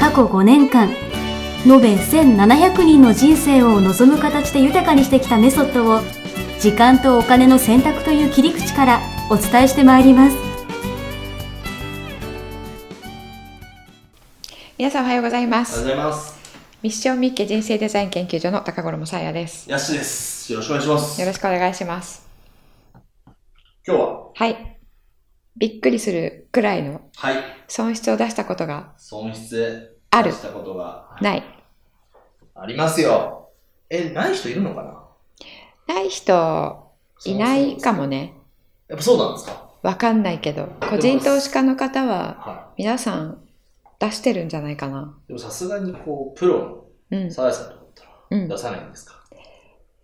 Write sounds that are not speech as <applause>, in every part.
過去5年間延べ1700人の人生を望む形で豊かにしてきたメソッドを時間とお金の選択という切り口からお伝えしてまいります。皆さんおはようございまおはようすございます。ミッションミッケ人生デザイン研究所の高頃もさやです。ヤッシーです。よろしくお願いします。よろしくお願いします。今日は、はい。びっくりするくらいのはい、損失を出したことが。損失ある。したことが。ない。ありますよ。え、ない人いるのかな？ない人いないか。もね。やっぱそうなんですか？わかんないけど個人投資家の方はは。皆さん出してるんじゃないかな。いでもさすがにこう、プロうん。のサラさんと思ったらうん。出さないんですか、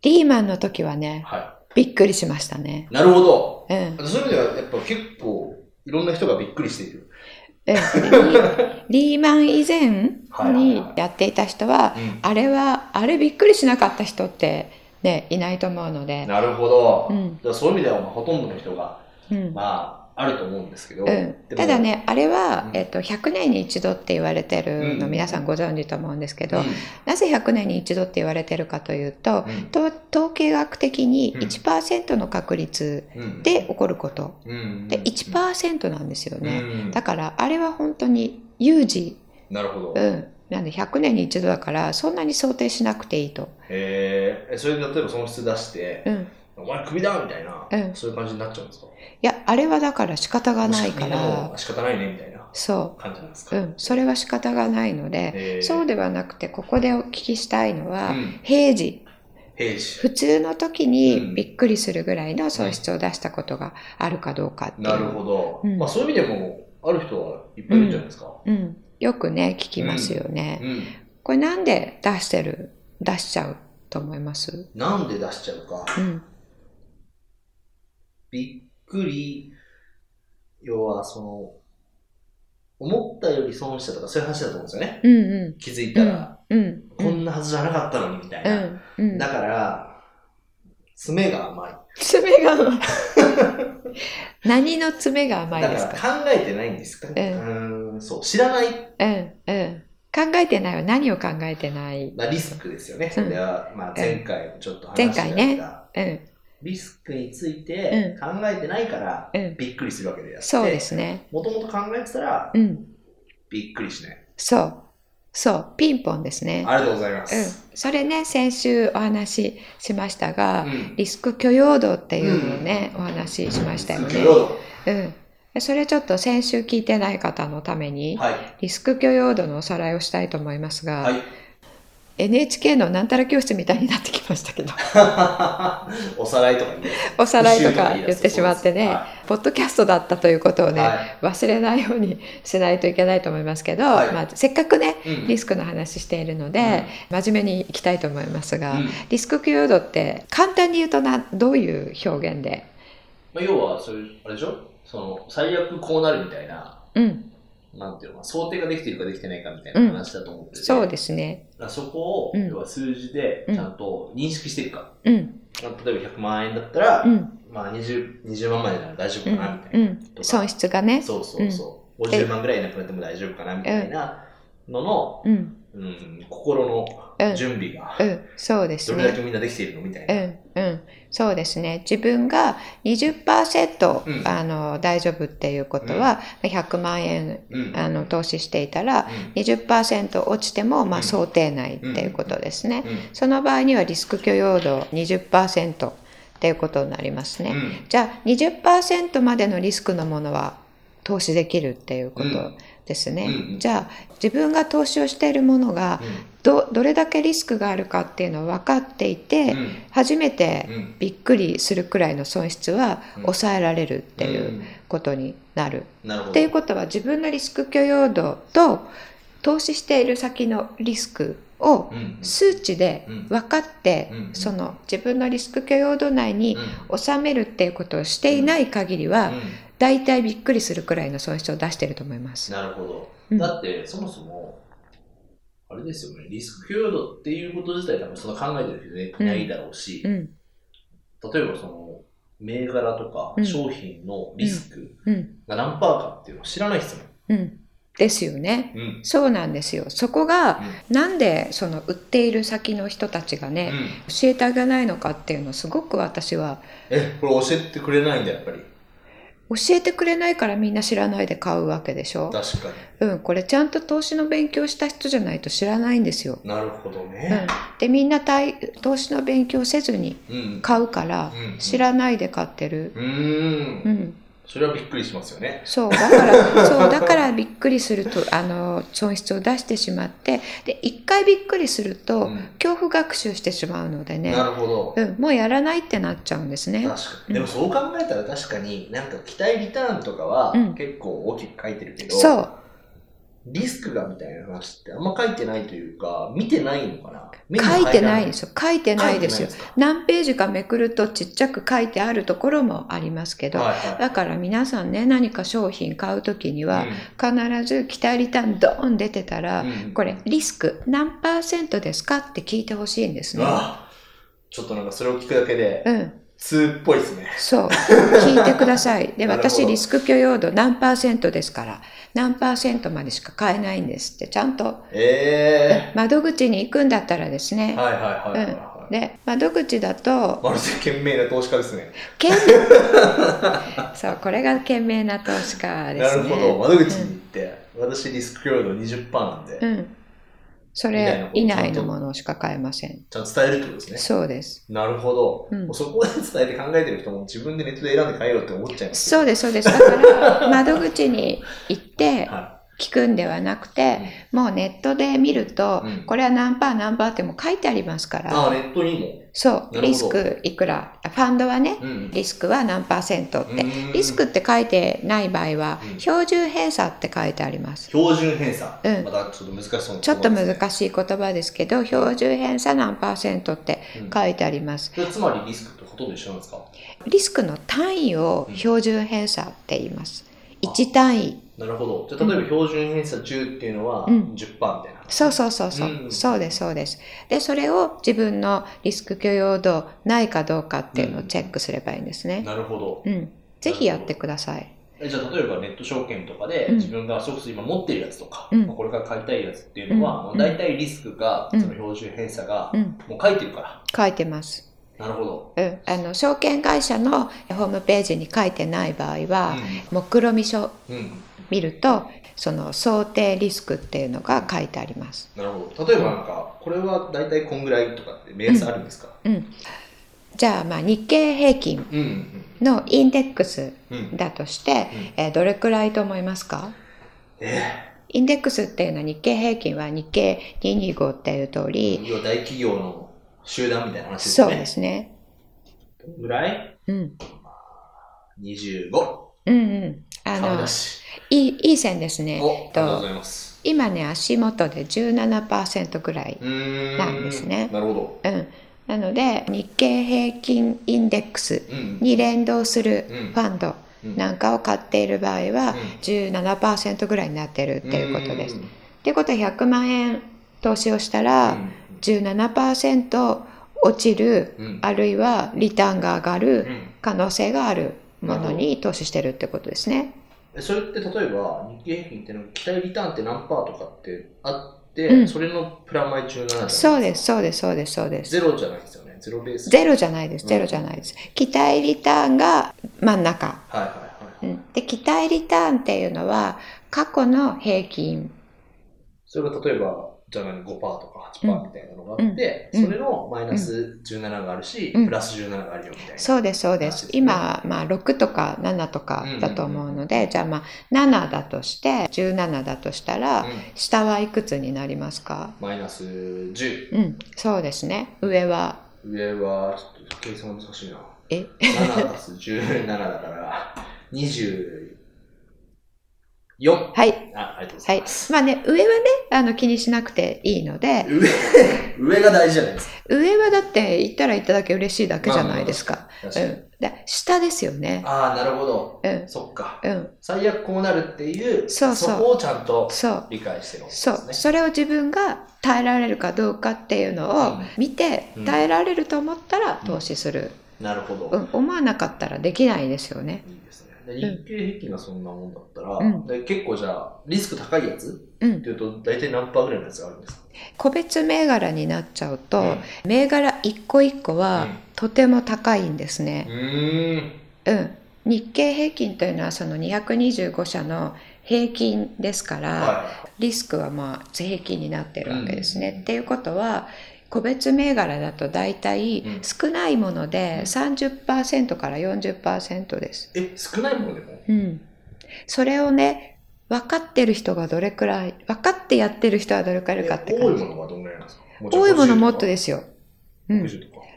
リーマンの時はねはびっくりしましたね。い。なるほど。うん。そういう意味ではやっぱ結構、いろんな人がびっくりしている。うん <laughs> リリーマン以前にやっていた人はうんあれは、あれびっくりしなかった人ってね、いないと思うので。なるほど。うんじゃあそういう意味では、まあ、ほとんどの人が、うん。まあ、あると思うんですけど。うんただ、ね、あれは、うんえっと、100年に一度って言われてるのうん皆さんご存知と思うんですけど、うんなぜ100年に一度って言われてるかというと、うんと統計学的にうん1%の確率うんで起こること。うんで、1%なんですよね。うんだから、あれは本当に有事。なるほど。うん。なんで100年に一度だから、そんなに想定しなくていいと。えー、それで例えば損失出して、うん。お前クビだみたいな、うんそういう感じになっちゃうんですか？いや、あれはだから仕方がないから、う仕方ないねみたいなそ感じなんですう。か、うん。それは仕方がないので、えーそうではなくて、ここでお聞きしたいのは、うん平時、平時。普通の時うんにびっくりするぐらいの損失を出したことがあるかどうかっていう。なるほど、うんまあそういう意味でも、ある人はいっぱいいるんじゃないですか？うん。よくね、聞きますよね。うん。これなんで出してる、出しちゃうと思います？なんで出しちゃうか？うん。びっくり、要はその、思ったより損したとかそういう話だと思うんですよね。うんうん。気づいたら、うん。こんなはずじゃなかったのにみたいうな。ん。うん。だから、爪が甘い。爪が甘い。<laughs> 何の爪が甘いだですか？から考えてないんですか、ううん、そう、知らないうん。うん。考えてないは何を考えてない？まあ、リスクですよね。うんでは、まあ、前回もちょっと話前した回ねうん。リスクについて考えてないから、うん。びっくりするわけであって、そうですね。もともと考えてたら、うん。びっくりしない。そう。そう。ピンポンですね。ありがとうございまうんす。。それね、先週お話ししましたが、うんリスク許容度っていうのをね、お話ししましたよね。うん。でそれちょっと先週聞いてない方のために、はい。リスク許容度のおさらいをしたいと思いますが、はい。NHK のなんたら教室みたいになってきましたけど、<laughs> おさらいとかね。おさらいとか言ってしまってね、はポッドキャストだったということをね、はい。忘れないようにしないといけないと思いますけど、はい。まあ、せっかくね、うん。リスクの話しているので、真面目にいきたいと思いますが、うん。リスク許容度って簡単に言うとなどういう表現で、まあ、要は、そういう、あれでしょ？その、最悪こうなるみたいな、うん、なんていうの想定ができているかできてないかみたいな話だと思ってて、そうですね。そこを、うん要は数字でちゃんと認識しているか。うん、例えば100万円だったら、うん、まあ 20, 20万までなら大丈夫うかなみたいな。ん、うん、損失がね。そうそうそう。50万ぐらいなくなっても大丈夫かなみたいなのの、うん、うん、心の準備がうん、そうですどれだけね。みんなできているのみたいうな。ん、うん、そうですね。自分が20%、うんあの大丈夫っていうことは、100万円うん。あの投資していたら、うん20%落ちても、まあ、うん想定内っていうことですね。うんその場合にはリスク許容度20%っていうことになりますね。うんじゃあ20%までのリスクのものは投資できるっていうことですね。うんうん。じゃあ自分が投資をしているものがどどれだけリスクがあるかっていうのを分かっていて、うん。初めてうん。びっくりするくらいの損失はうん。抑えられるっていうことになる。なるほど。っていうことは自分のリスク許容度と投資している先のリスクをうん数値で分かって、うん。その自分のリスク許容度内にうん。収めるっていうことをしていない限りは、うん大体びっくりするくらいの損失を出してると思います。なるほど。うんだって、そもそも、あれですよね、リスク許容度っていうこと自体多分そんな考えてる人ねいないだろうし、うん、例えばその、銘柄とかうん商品のリスクうん、が何パーかっていうのを知らないですもん。うん。ですよね。うん。そうなんですよ。そこが、なんでその売っている先の人たちがね、うん教えてあげないのかっていうのをすごく私はえ、これ教えてくれないんだ、やっぱり。教えてくれないからみんな知らないで買うわけでしょ？確かに。うん、これちゃんと投資の勉強した人じゃないと知らないんですよ。なるほどうんね。、でみんな対投資の勉強せずにうん。買うからうん知らないで買ってる。うー。うんん、それはびっくりしますよね。そうだから <laughs> そうだからびっくりするとあの損失を出してしまってで一回びっくりすると、うん恐怖学習してしまうのでね、なるほど。うん、もうやらないってなっちゃうんですね。確かに。でもそう考えたら確かに、なんか期待リターンとかはうん結構大きく書いてるけど、そうリスクがみたいな話ってあんま書いてないというか、見てないのかな？書いてないですよ書いてないですよ。書いてない何ページかめくるとちっちゃく書いてあるところもありますけど、はいはい。だから皆さんね何か商品買うときにはうん。必ず期待リターンドーン出てたら、うん。これリスク何パーセントですか？って聞いてほしいんですね。あちょっとなんかそれを聞くだけで、うん、通っぽいですね。そう。聞いてください。<laughs> で私リスク許容度何パーセントですから何パーセントまでしか買えないんですってちゃんと。え窓口に行くんだったらですえね、はいはいはいはい、はい。で窓口だとまるで賢明な投資家ですね。懸命 <laughs> そうこれが懸命な投資家ですね。なるほど。窓口に行って、私リスク許容度20%なんで、うん、うんそれ以内のものしか買えません。ちゃんと伝えるってことですね。そうです。なるほど。うんもうそこで伝えて考えてる人も自分でネットで選んで買えようって思っちゃいますそうです、そうです。だから、窓口に行って <laughs> は聞くんではなくて、もうネットで見ると、うんこれは何パー何パーってもう書いてありますから、あ、ネットにも。そう、リスクいくら、ファンドはね、うん。リスクは何パーセントって。うんリスクって書いてない場合はうん、標準偏差って書いてあります。標準偏差。うんまたちょっと難しそうなちょっと難い。しい言葉ですけど、標準偏差何パーセントってうん書いてあります。つまりリスクとほとんど一緒なんですか？リスクの単位を標準偏差って言います。1単位。なるほど。じゃあ例えば標準偏差10っていうのはうん10%みたいな。そうそうそうそう、うんそうですそうです。で、それを自分のリスク許容度ないかどうかっていうのをチェックすればいいんですね。なるほど。うん。ぜひやってください。えじゃあ例えばネット証券とかでうん自分がそれこそ今持ってるやつとか、うんまあこれから買いたいやつっていうのは、うんもう大体リスクが、うんその標準偏差がうん。もう書いてるから。書いてます。なるほど。うん。あの、証券会社のホームページに書いてない場合は、目論見書うん。うん。見ると、その想定リスクっていうのが書いてあります。なるほど。例えばなんか、これは大体こんぐらいとかって目安あるんですか？うん。じゃあ、まあ、日経平均うん。うんのインデックスうん。うん。だとして、えーどれくらいと思いますか？えインデックスっていうのは日経平均は日経225っていう通えり、大企業の集団みたいな話ですよね。そうですね。ぐらい？うん。?25。うんうん。あの。いい、いい線ですね。お、ありがとうございます。今ね、足元で17%ぐらい。なんですねなるほうん。なので、日経平均インデックス。に連動するうんファンドうんなんかを買っている場合はうん17%ぐらいになってるっていうことです。っうんていうことは100万円投資をしたらうん17%落ちるうんあるいはリターンが上がうるん可能性があるものに投資してるってことですね。えそれって例えば日経平均っていうのは期待リターンって何パーとかってあって、うんそれのプラマイ17じゃないですかそうです、そうです、そうです、そうです。ゼロじゃないですよねゼロベースゼロじゃないです、うんゼロじゃないです。期待リターンが真ん中。はいはいはい、うんで、期待リターンっていうのは過去の平均。それが例えばじゃあ何5%とか8%みたいなのがあって、うん。それのマイナス17があるし、うん。プラス17があるよみたいな、そうです、そうです。今、まあ、6とか7とかだと思うので、じゃあまあ、7だとして、17だとしたら、うん。下はいくつになりますか？マイナス10うん、そうですね。上は、上はちょっと計算難しいな。え？7足す17だから20よっはい。あありがとうごはいざいます。。まあね、上はね、あの気にしなくていいので、上、上が大事じゃないですか。上はだって行ったら行っただけ嬉しいだけじゃないですか。確かに。うん。で、下ですよね。ああ、なるほど。うん。そっか。うん。最悪こうなるっていう、そうそうこをちゃんとそう。理解してるですね。そう。それを自分が耐えられるかどうかっていうのをうん見て、うん耐えられると思ったらうん投資する。なるほど。うん。思わなかったらできないですよね。いいですね。で日経平均がそんなもんだったら、うんで結構じゃあ、リスク高いやつ？うんって。いうと、大体何パーぐらいのやつがあるんですか？個別銘柄になっちゃうと、うん銘柄一個一個はうんとても高いんですねう。ーん。うん。日経平均というのはその225社の平均ですから、はリスクはまあ平均になってるわけですね。うんっていうことは個別銘柄だと大体うん少ないものでうん30%から40%です。い。え、少ないものでも？うん。それをね、分かってる人がどれくらい、分かってやってる人はどれくらいかってえ多い感じ。ものはどんぐらいなんですか？多いものもっとす。ですよ。うん。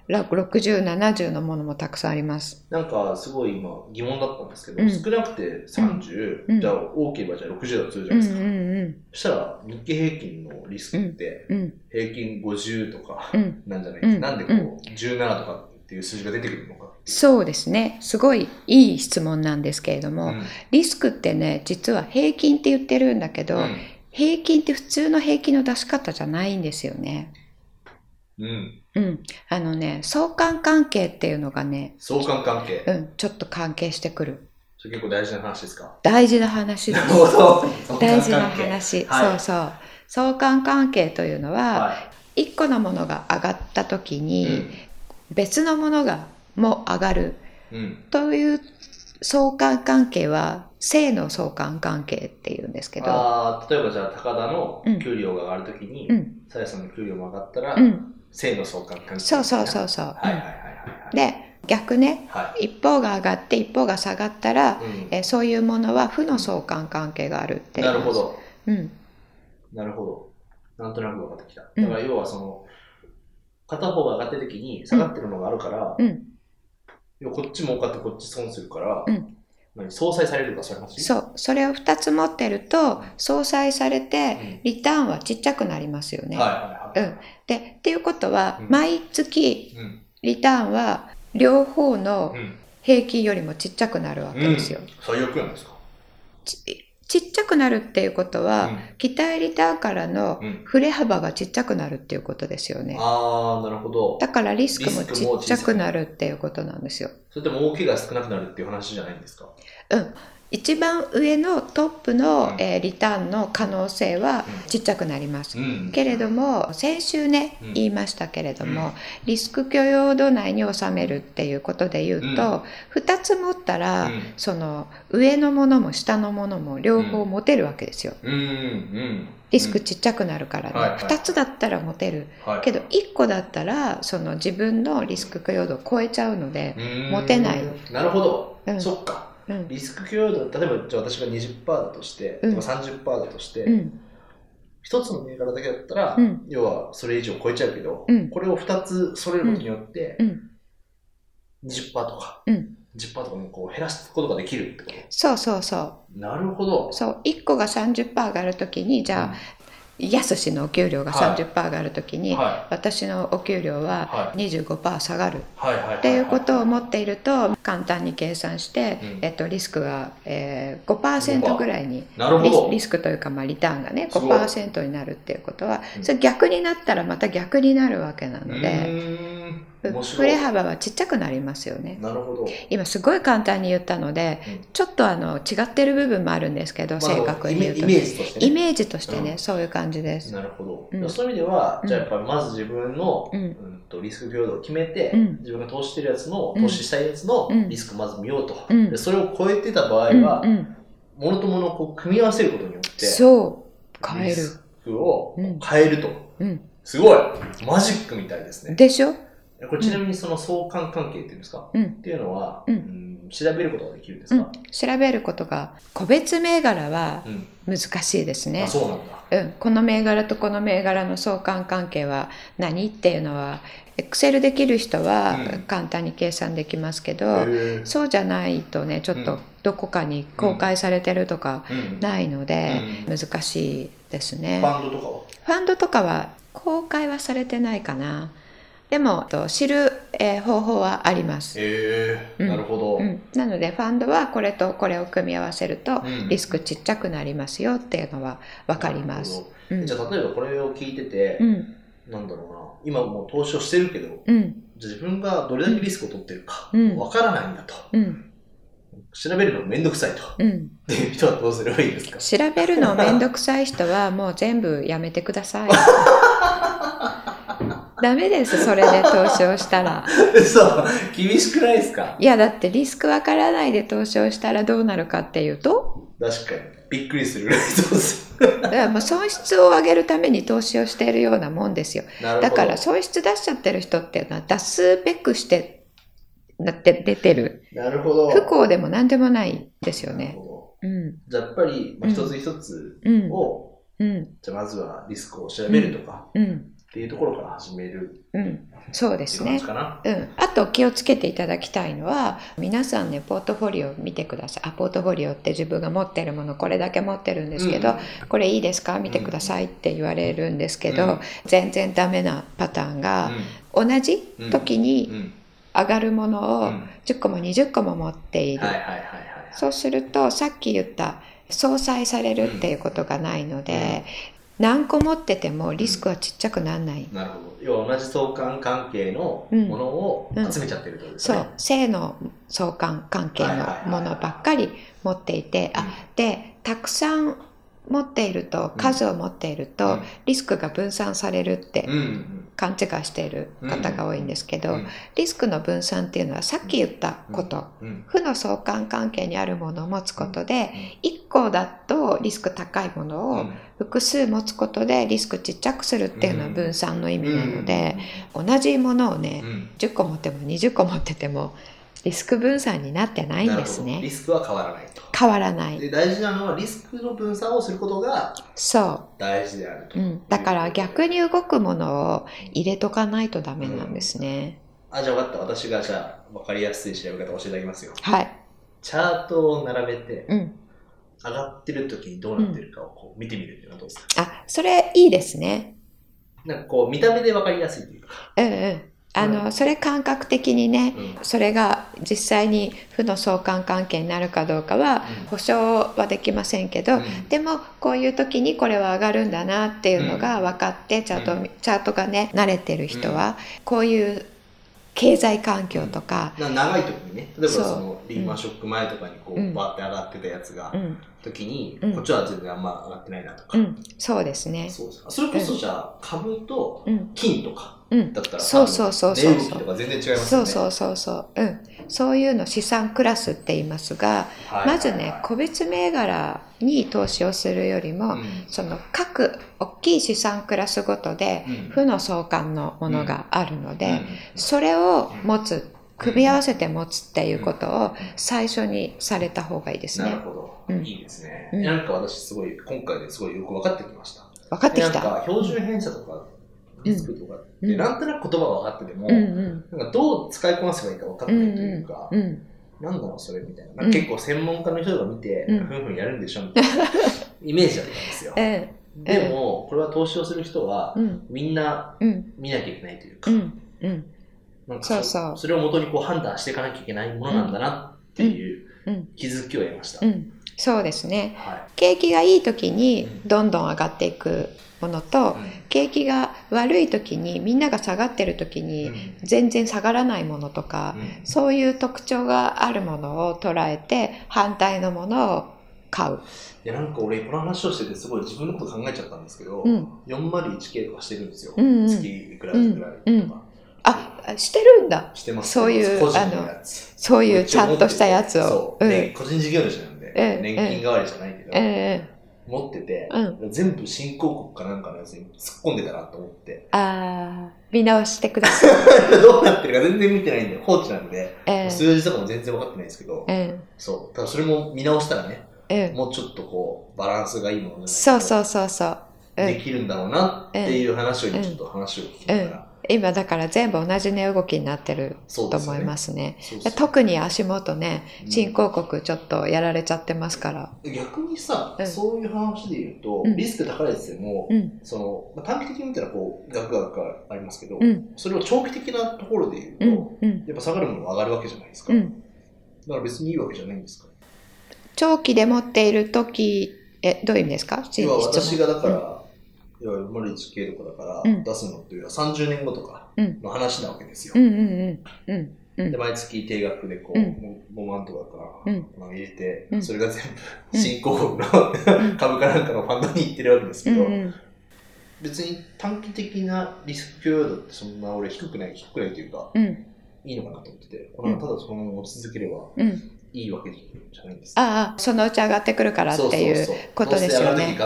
60とか。ら60、70のものもたくさんあります。なんか、すごい今疑問だったんですけど、うん少なくて30、うんじゃあ多ければじゃあ60だとするじゃうんうないですか。んそしたら、日経平均のリスクって、うん。うん。平均50とかうん。なんじゃないですか。うんなんでこう、17とかっていう数字が出てくるのか。そうですね。すごいいい質問なんですけれども、うんリスクってね、実は平均って言ってるんだけど、うん平均って普通の平均の出し方じゃないんですよね。うん。うん。あのね、相関関係っていうのがね、相関関係。うん、ちょっと関係してくる。それ結構大事な話ですか？大事な話ですなる。ほど。<laughs> 大事な話。はいそうそう。相関関係というのは、は一個のものが上がった時い。に、別のものがも上がるうん。うん。という相関関係は正の相関関係っていうんですけど、あー例えばじゃあ高田のうん給料が上がるときにうん、さやさんの給料も上がったら、うん、正の相関関係。そうそうそうそう。はいはいはいはいはい。で逆ねは一方が上がって一方が下がったら、い。うんえそういうものは負の相関関係があるってなるほ。ど。うんなるほど。なんとなく分かってきた。うんだから要はその、片方が上がってるときに下がってるのがあるから、うんこっち儲かってこっち損するから、うん何相殺されるかそういう話？そうそれを2つ持ってると相殺されてリターンはちっちゃくなりますよね。はいはいはい。うん、でっていうことはうん毎月うん。リターンは両方のうん。平均よりもちっちゃくなるわけですよ。最悪なんですかちちっちゃくなるっていうことは、うん期待リターンからのうん。振れ幅がちっちゃくなるっていうことですよね。あー、なるほど。だからリスクもちっちゃくなるっていうことなんですよ。それでも儲けが少なくなるっていう話じゃないんですか？うん。一番上のトップの、うん。えーリターンの可能性はうん。ちっちゃくなります。ん。けれども先週ね、うん。言いましたけれども、うん。リスク許容度内に収めるっていうことで言うと、うん。2つ持ったら、うん。その上のものも下のものも両方持てるわけですよ。うん、うん。リスクちっちゃくなるからね、はいはい。2つだったら持てる。はい。けど1個だったらその自分のリスク許容度を超えちゃうので、持持てない。なるほど。うん。そっか。うん。リスク許容度、例えばじゃあ私が20%だとして、うん。とか30%だとして、うん。一つの銘柄だけだったら、うん。要はそれ以上超えちゃうけど、うん。これを2つ揃えることによって、うん。20%とか、うん。10%とかもこう減らすことができるってこそうそうそと。なるほど。う。そう。1個が30%上がるときにじゃあ、やすしのお給料がはい。30%上がるときに、は私のお給料ははい。25%下がる。っていうことを思っていると簡単に計算して、うん。えっと、リスクが、えー、5%ぐらいにリスリスクというか、まあ、リターンがねすごい。5%になるっていうことはうん。それ逆になったらまた逆になるわけなのうで振れ幅はちっちゃくなりますよね。なるほど。今すごい簡単に言ったのでうん。ちょっとあの違ってる部分もあるんですけど、まあ正確に言うとイメイメージとして、ね。イメージとしてね、うん。そういう感じです。なるほど。うん。そういう意味では、うん。じゃあやっぱりまず自分の、うん。うんとリスク平等を決めて、うん。自分が投資してるやつの、うん。投資したいやつのうん。リスクまず見ようと。うん。でそれを超えてた場合うんは、うん。ものとものをこう組み合わせることによって、そう。変えるリスクをうん。変えると。うん。すごい。マジックみたいですね。でしょ？これちなみにその相関関係っていうんですか、うん。っていうのは、うん。ん調べることができるんですうん。か、調べることが、個別銘柄はうん。難しいですね。あ。そうなんだ。うん、この銘柄とこの銘柄の相関関係は何っていうのは、Excel できる人はうん。簡単に計算できますけど、そうじゃないとね、ちょっとうん。どこかに公開されてるとかうん。ないので、うん。難しいですね。ファンドとかは？ファンドとかは公開はされてないかな。でも、と知る、えー方法はあります。へえうんなるほど。うん、なのでファンドはこれとこれを組み合わせるとうんリスクちっちゃくなりますよっていうのは分かります。うんどじゃあ例えばこれを聞いてて、うん、なんだろうな、今もう投資をしてるけど、うん、自分がどれだけリスクを取ってるか、うんわからないんだと。うん、調べるのめんどくさいと。うん。っていう人はどうすればいいですか？調べるのめんどくさい人はもう全部やめてください。<laughs> ダメです、それで投資をしたら。そう、厳しくないですか？いや、だってリスクわからないで投資をしたらどうなるかっていうと、確かに。びっくりするぐらいそうです。だからもう損失を上げるために投資をしているようなもんですよ。だから損失出しちゃってる人っていうのは出すべくしてなって出てる。なるほど。不幸でも何でもないですよね。うん。どじゃあやっぱり、まあ、うん一つ一つうん。を、うん。じゃあまずはリスクを調べるとか、うん。っていうところから始めるうん。そうですね。うん、あと気をつけていただきたいのは皆さんねポートフォリオ見てください。あポートフォリオって自分が持ってるものこれだけ持ってるんですけど、うん。これいいですか？見てくださいって言われるんですけど、うん。全然ダメなパターンが、同じ時うん。にうん。上がるものうをん。10個も20個も持っている、はいはいはいはい。そうするとさっき言った相殺されるっていうことがないので、何個持っててもリスクはちっちゃくならない、なるほど。要は同じ相関関係のものを集めちゃってるってことですね。そう。性の相関関係のものばっかり持っていてあでたくさん持っていると数を持っていると、うん。リスクが分散されるってうんうん勘違いしている方が多いんですけど、うんリスクの分散っていうのはさっき言ったこと、うん。負の相関関係にあるものを持つことで、1個だとリスク高いものをうん複数持つことでリスクちっちゃくするっていうのは分散の意味なので、同じものをね、うん10個持っても20個持っててもリスク分散になってないんですなるほどリね。スクは変わらないと。変わらない。で大事なのはリスクの分散をすることがそ大事であると。う。うん。だから逆に動くものを入れとかないとダメなんですね。あ、じゃあ分かった。私がじゃあ分かりやすい調べ方を教えていただきますよ。はい。チャートを並べてうん。上がってる時にどうなってるかをこう見てみるっていうのはどうですか、あ、それいいですね。なんかこう見た目で分かりやすいというか。うんうん。あの、うん。それ感覚的にね、うん。それが実際に負の相関関係になるかどうかはうん。保証はできませんけど、うん。でもこういう時にこれは上がるんだなっていうのが分かって、チャート、うん。チャートがね慣れてる人は、こういう経済環境とか、な長い時にね、例えばそのリーマンショック前とかにこう、うん。バーって上がってたやつが、うん時に、うん。こっちは全然あんま上がってないなとか。うん、そうですね。そうですか。それこそじゃあ、株とうん。金とかうん。だったら、そうそうそうそう。値動きとか全然違いますよね。そうそうそうそう、うん、そういうの資産クラスって言いますが、はい。まずね個別銘柄に投資をするよりも、うん。その各大きい資産クラスごとでうん。負の相関のものがあるので、うん。それを持つ組み合わせて持つっていうことを最初にされた方がいいですね。なるほど。うん。いいですね。うん。なんか私すごい、今回ですごいよく分かってきました。分かってきた。なんか標準偏差とか、リスクとかって、うん。なんとなく言葉は分かってても、なんかどう使いこなせばいいか分かってないというか、うんなんだろうそれみたいな。結構専門家の人が見て、うん。ふんふんやるんでしょみたいな <laughs> イメージだったんですよ。うんでも、これは投資をする人は、うん。みんなうん。見なきゃいけないというか、なんかそうそう。それをもとにこう判断していかなきゃいけないものなんだなっていううん。気づきを得ました。うん。そうですね。は景気がいい時にうんどんどん上がっていくものと、い。うん。景気が悪い時にみんなが下がってる時に全然下がらないものとか、うん。そういう特徴があるものを捉えて反対のものを買う。いやなんか俺この話をしててすごい自分のこと考えちゃったんですけど、うん。401K とかしてるんですよ。うんうん。月いくらいくらいとか。あ、してるんだ。してますそういう個人のそういうちゃんとしたやつを。そう、うんで個人事業主なんで、ええ年金代わりじゃないけど、え持ってて、う全部新興国かなんかのやつに突っ込んでたなと思って。ああ、見直してください。<laughs> どうなってるか全然見てないんで、放置なんで、ええ数字とかも全然分かってないですけど、うん。そう。ただそれも見直したらね、うん。もうちょっとこう、バランスがいいものじゃないとそうそうそうそう。うんできるんだろうなっていう話を今ちょっと話を聞きながら、今だから全部同じ値動きになってると思いますね。そうそう特に足元ね、うん新興国ちょっとやられちゃってますから。逆にさ、うんそういう話で言うと、うんリスク高いやつでも、うん。そのまあ短期的に見たらこう、額がありますけど、うん。それを長期的なところで言うと、うん。うん。やっぱ下がるものが上がるわけじゃないですか。だうん。から別にいいわけじゃないんですか。長期で持っている時、え、どういう意味ですか？私がだかうんら、要は丸1系とかだからうん出すのっていうのは30年後とかうんの話なわけですよ。で、毎月定額でこう、うん5万とかから、うんまあ、入れて、うんそれが全部うん新興国の、ん株価なんかのファンドに行ってるわけですけど。別に短期的なリスク許容度ってそんな俺低くない、低くないというか、うん。いいのかなと思ってて、これはただそのまま持ち続ければうん。いいわけじゃないんですか。ああ、そのうち上がってくるからっていう。ことですよね。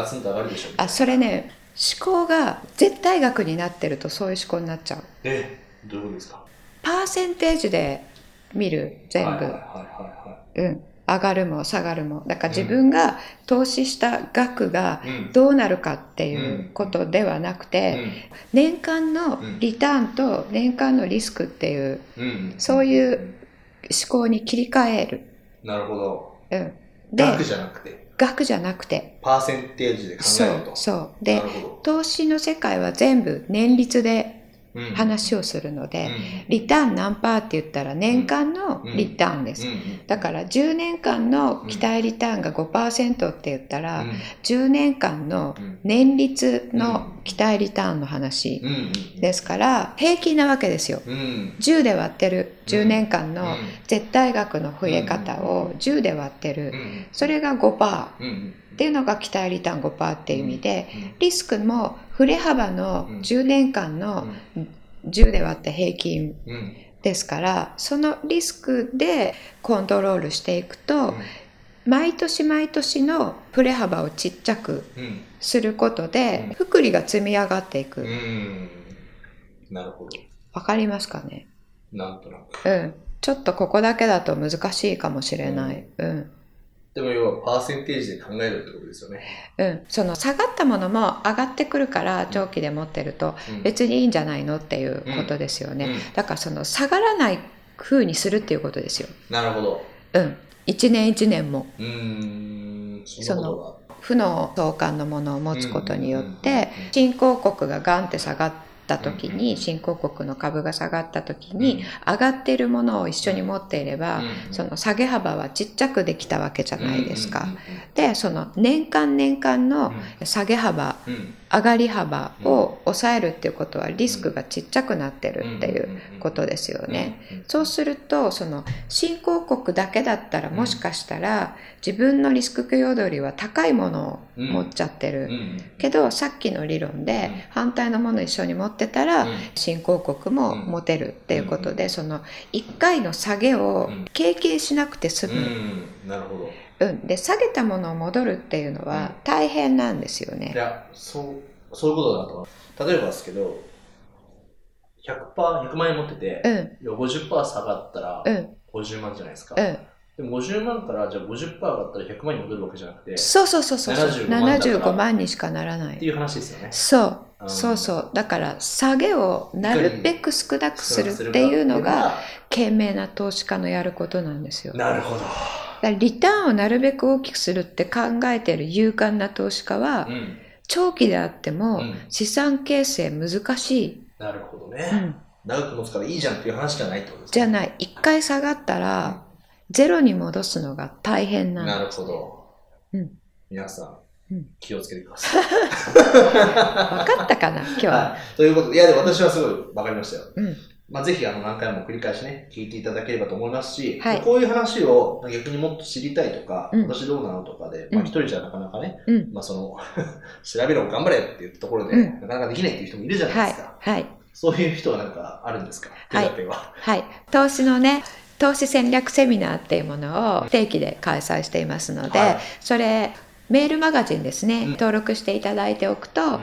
あ、それね、思考が絶対額になってるとそういう思考になっちゃう。え、どういうことですか？パーセンテージで見る、全部。はいはいはい。うん。上がるも下がるも。だから自分が投資した額がうんどうなるかっていうことではなくて、年間のリターンと年間のリスクっていう、そういう思考に切り替える。なるほど。うん。で、額じゃなくて、額じゃなくて、パーセンテージで考えると。そう。で投資の世界は全部年率で話をするので、うん。リターン何パーって言ったら年間のリターンです。うんだから10年間の期待リターンが5%って言ったら、うん。10年間のうん。年率の期待リターンの話ですから、平均なわけですよ。うん。10で割ってる。10年間のうん。絶対額の増え方を10で割ってる。うんそれが5%うんうんっていうのが期待リターン5%っていう意味で、うんリスクも振れ幅のうん。10年間の10で割って平均うん。ですから、そのリスクでコントロールしていくと、毎年毎年の振れ幅をちっちゃくうんすることうんで、福利が積み上がっていく。うんうんなるほど。わかりますかね？なんとなく。うん。ちょっとここだけだと難しいかもしれない。うん。でも要はパーセンテージで考えるってことですよね。うん。その下がったものも上がってくるから長期で持ってるとうん別にいいんじゃないのっていうことですよね。うんだからその下がらない風にするっていうことですよ。なるほど。うん。一年一年も。うーん、そんなこと負の相関のものを持つことによってうん新興国がガンって下がった時に新興国の株が下がった時に上がっているものを一緒に持っていればうんその下げ幅はちっちゃくできたわけじゃがないですか。うん。でその年間年間の下げ幅上がり幅を抑えるっていうことはリスクがちっちゃくなってるっていうことですよね。そうすると、その新興国だけだったらもしかしたら自分のリスク許容度よりは高いものを持っちゃってる。けどさっきの理論で反対のものを一緒に持ってたらうん。新興国も持てるっていうことでその1回の下げを経験しなくて済む。うん。なるほど。うん、で下げたものを戻るっていうのは大変なんですよいね。や、そう、そういうことだなと。例えばですけど、100%、100万円持ってて、うん。いや50%下がったらうん。50万じゃないですか。うん。でも50万からじゃあ50%上がったら100万に戻るわけじゃなくて、っそうそうそうそう。75万だから。75万にしかならない。ていう話ですよね。そう。うん。そうそう。だから下げをなるべく少なくするっていうのが賢明な投資家のやることなんですよ。なるほど。らリターンをなるべく大きくするって考えている勇敢な投資家はうん。長期であってもうん資産形成難しい、なるほどうね。ん、長く持つからいいじゃんっていう話じゃないってことですね。じゃない一回下がったらゼロに戻すのが大変なのなるほど。うん皆さうんん、気をつけてください。<laughs> 分かったかな今日は、はい。ということで、いや、でも私はすごい分かりましたよ。うんまあ、ぜひ、あの、何回も繰り返しね、聞いていただければと思いますし、はい。こういう話を逆にもっと知りたいとか、うん。私どうなのとかで、まあ、うん一人じゃなかなかね、うん。まあ、その、<laughs> 調べろ、頑張れっていうところで、うん。なかなかできないっていう人もいるじゃないはいですか。はいそういう人はなんかあるんですか？はい。手立ては。はい、投資のね投資戦略セミナーっていうものを定期で開催していますので、はい。それメールマガジンですね、うん。登録していただいておくと、うん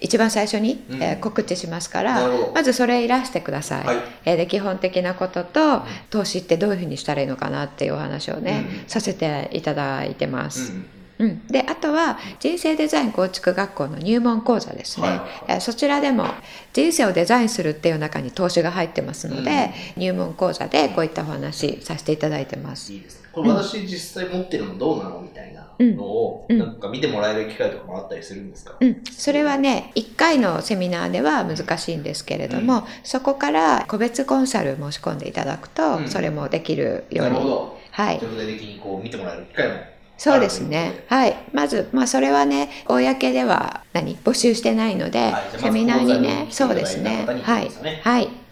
一番最初に、うん。えー告知しますかならまずそれいらしてください、はい。えーで基本的なことと、ん。投資ってどういうふうにしたらいいのかなっていうお話をね、うん。させていただいてます、うんうん、であとは人生デザイン構築学校の入門講座ですね、はい。えーそちらでも人生をデザインするっていう中に投資が入ってますので、入門講座でこういったお話させていただいてます。いいですね。これ私実際持ってるのどうなのみたいなのを、うん。なんか見てもらえる機会とかもあったりするんですか、うん、それはね1回のセミナーでは難しいんですけれども、そこから個別コンサル申し込んでいただくと、うん。それもできるように。なるほど。はい。具体的にこう見てもらえる機会もそうですね。はい。まず、まあ、それはね、公では、何？募集してないので、セミナーにねに、そうですね。はい。はい。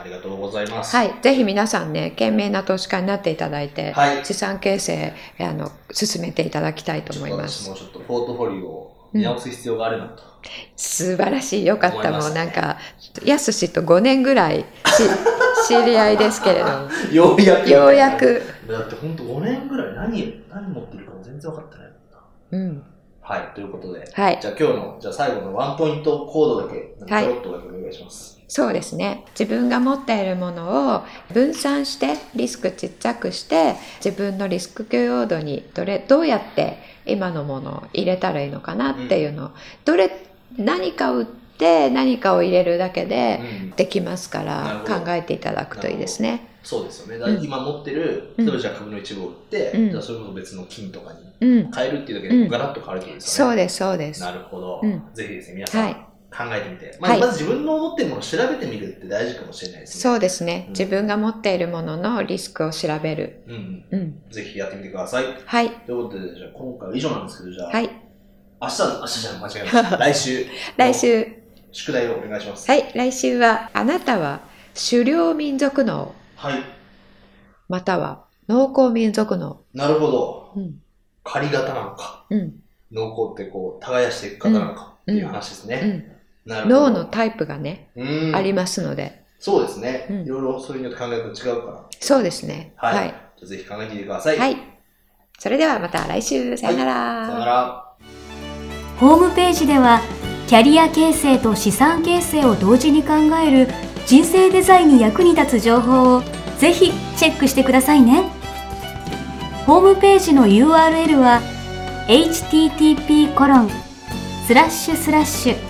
はい。ありがとうございます。はい。ぜひ皆さんね、賢明な投資家になっていただいて、はい資産形成、あの、進めていただきたいと思います。もちょっとポートフォリオを見直す必要があるなと。素晴らしい。よかった。もうなんか、やすしと5年ぐらいし <laughs> 知り合いですけれども、ようやく。ようやく。だって本当5年ぐらい何、何持ってるかも全然分かってないもんな。うん。はい。ということで。はいじゃあ今日の、じゃあ最後のワンポイントコードだけ、ちょろっとだけお願いします。そうですね。自分が持っているものを分散してリスクちっちゃくして自分のリスク許容度にどれどうやって今のものを入れたらいいのかなっていうのを、どれ何かを売って何かを入れるだけでうん。できますかなら考えていただくといいですね。そうですよね。今持ってる、うん。例えばじゃあ株の一部を売って、うん。じゃあそれこそ別の金とかにうん、変えるっていうだけうんでガラッと変わるってことですよね。そうですそうです。なるほど。うん。ぜひですね、皆さん、はい考えてみて。まず、はいまず自分の持ってるものを調べてみるって大事かもしれないですね。そうですね、うん自分が持っているもののリスクを調べる。うん。うん、ぜひやってみてください。はいということで、じゃあ今回は以上なんですけど、じゃあ、はい明日、明日じゃん、間違えました。<laughs> 来週、来週宿題をお願いします。はい来週はあなたは狩猟民族脳はい。または農耕民族脳。なるほど。うん。仮型なのか。うん。農耕ってこう、耕していく方なのかっていう話ですね。うん。脳のタイプがね、うんありますので。そうですね。うんいろいろそれによって考え方違うから。そうですね。はい。はい。じゃあぜひ考えてみてください。はい。それではまた来週。さよなら。さよなら。ホームページではキャリア形成と資産形成を同時に考える人生デザインに役に立つ情報をぜひチェックしてくださいねホームページの URL は http コロンスラッシュスラッシュ